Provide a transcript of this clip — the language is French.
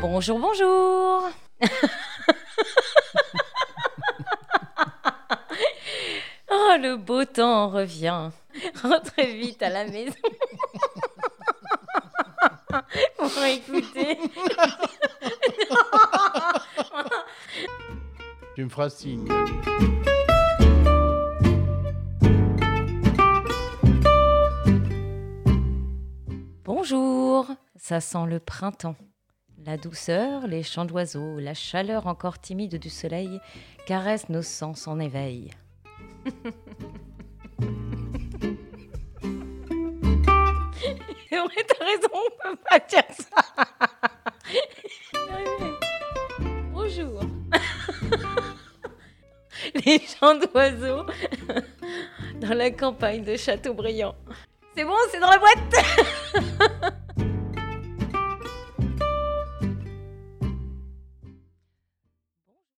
Bonjour, bonjour Oh, le beau temps revient. Rentrez vite à la maison. Pour écouter. Tu me feras signe. Bonjour, ça sent le printemps. La douceur, les chants d'oiseaux, la chaleur encore timide du soleil caressent nos sens en éveil. Ouais, t'as raison, on peut pas dire ça. Bonjour. Les chants d'oiseaux dans la campagne de Châteaubriand. C'est bon, c'est dans la boîte